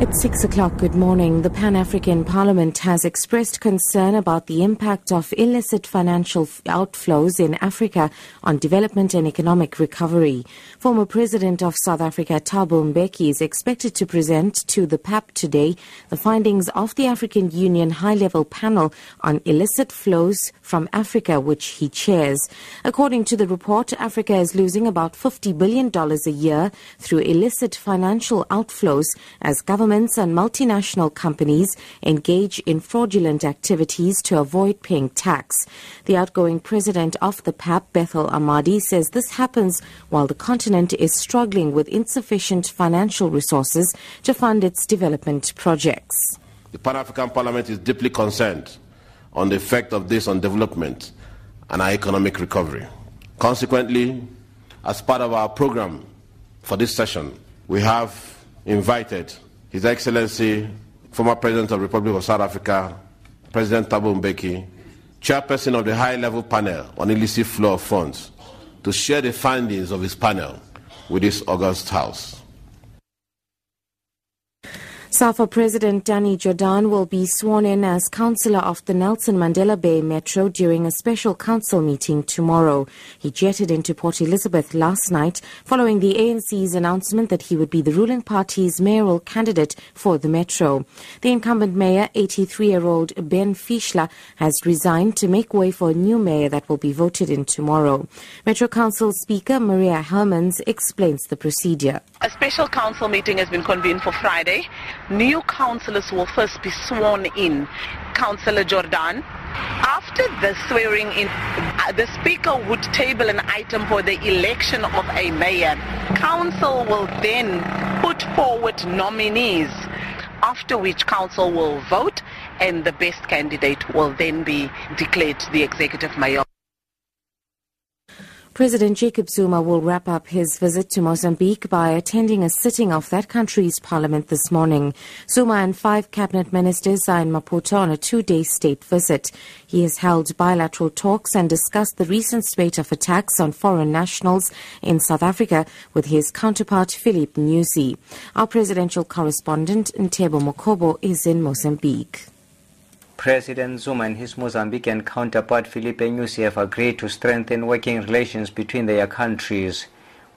It's six o'clock. Good morning. The Pan African Parliament has expressed concern about the impact of illicit financial outflows in Africa on development and economic recovery. Former President of South Africa, Thabo Mbeki, is expected to present to the PAP today the findings of the African Union High Level Panel on Illicit Flows from Africa, which he chairs. According to the report, Africa is losing about $50 billion a year through illicit financial outflows as government governments and multinational companies engage in fraudulent activities to avoid paying tax. The outgoing president of the PAP, Bethel Amadi, says this happens while the continent is struggling with insufficient financial resources to fund its development projects. The Pan African Parliament is deeply concerned on the effect of this on development and our economic recovery. Consequently, as part of our program for this session, we have invited his Excellency, former President of the Republic of South Africa, President Thabo Mbeki, chairperson of the high-level panel on illicit flow of funds, to share the findings of his panel with this august House. SAFA President Danny Jordaan will be sworn in as councillor of the Nelson Mandela Bay Metro during a special council meeting tomorrow. He jetted into Port Elizabeth last night following the ANC's announcement that he would be the ruling party's mayoral candidate for the Metro. The incumbent mayor, 83-year-old Benson Fihla, has resigned to make way for a new mayor that will be voted in tomorrow. Metro Council Speaker Maria Hermans explains the procedure. A special council meeting has been convened for Friday new councillors will first be sworn in. Councillor Jordaan, After the swearing in, uh, the Speaker would table an item for the election of a mayor. Council will then put forward nominees, after which Council will vote and the best candidate will then be declared the executive mayor. President Jacob Zuma will wrap up his visit to Mozambique by attending a sitting of that country's parliament this morning. Zuma and five cabinet ministers are in Maputo on a two-day state visit. He has held bilateral talks and discussed the recent spate of attacks on foreign nationals in South Africa with his counterpart Philip Nyusi. Our presidential correspondent Ntebo Mokobo is in Mozambique. President Zuma and his Mozambican counterpart Filipe Nyusi have agreed to strengthen working relations between their countries.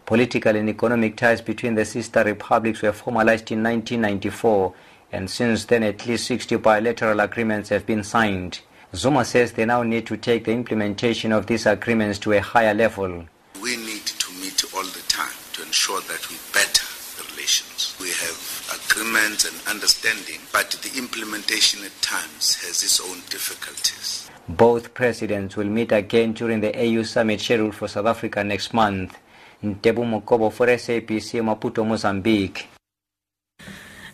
Political and economic ties between the sister republics were formalized in 1994 and since then at least 60 bilateral agreements have been signed. Zuma says they now need to take the implementation of these agreements to a higher level. Agreement and understanding, but the implementation at times has its own difficulties. Both presidents will meet again during the AU summit scheduled for South Africa next month. Ntebo Mokobo for SABC Maputo, Mozambique.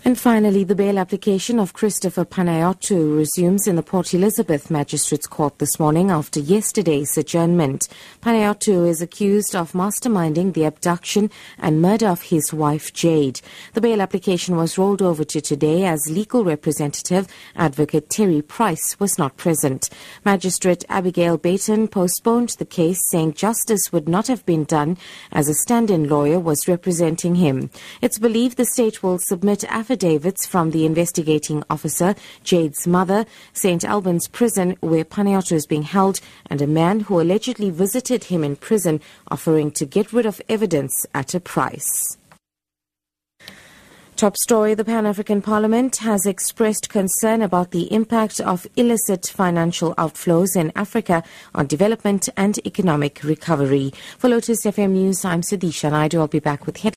And finally, the bail application of Christopher Panayiotou resumes in the Port Elizabeth Magistrates Court this morning after yesterday's adjournment. Panayiotou is accused of masterminding the abduction and murder of his wife Jade. The bail application was rolled over to today as legal representative advocate Terry Price was not present. Magistrate Abigail Beeton postponed the case saying justice would not have been done as a stand-in lawyer was representing him. It's believed the state will submit affidavits affidavits from the investigating officer, Jade's mother, St. Albans prison where Panayiotou is being held, and a man who allegedly visited him in prison offering to get rid of evidence at a price. Top story The Pan African Parliament has expressed concern about the impact of illicit financial outflows in Africa on development and economic recovery. For Lotus FM News, I'm Sudisha Naidu. I'll be back with headlines.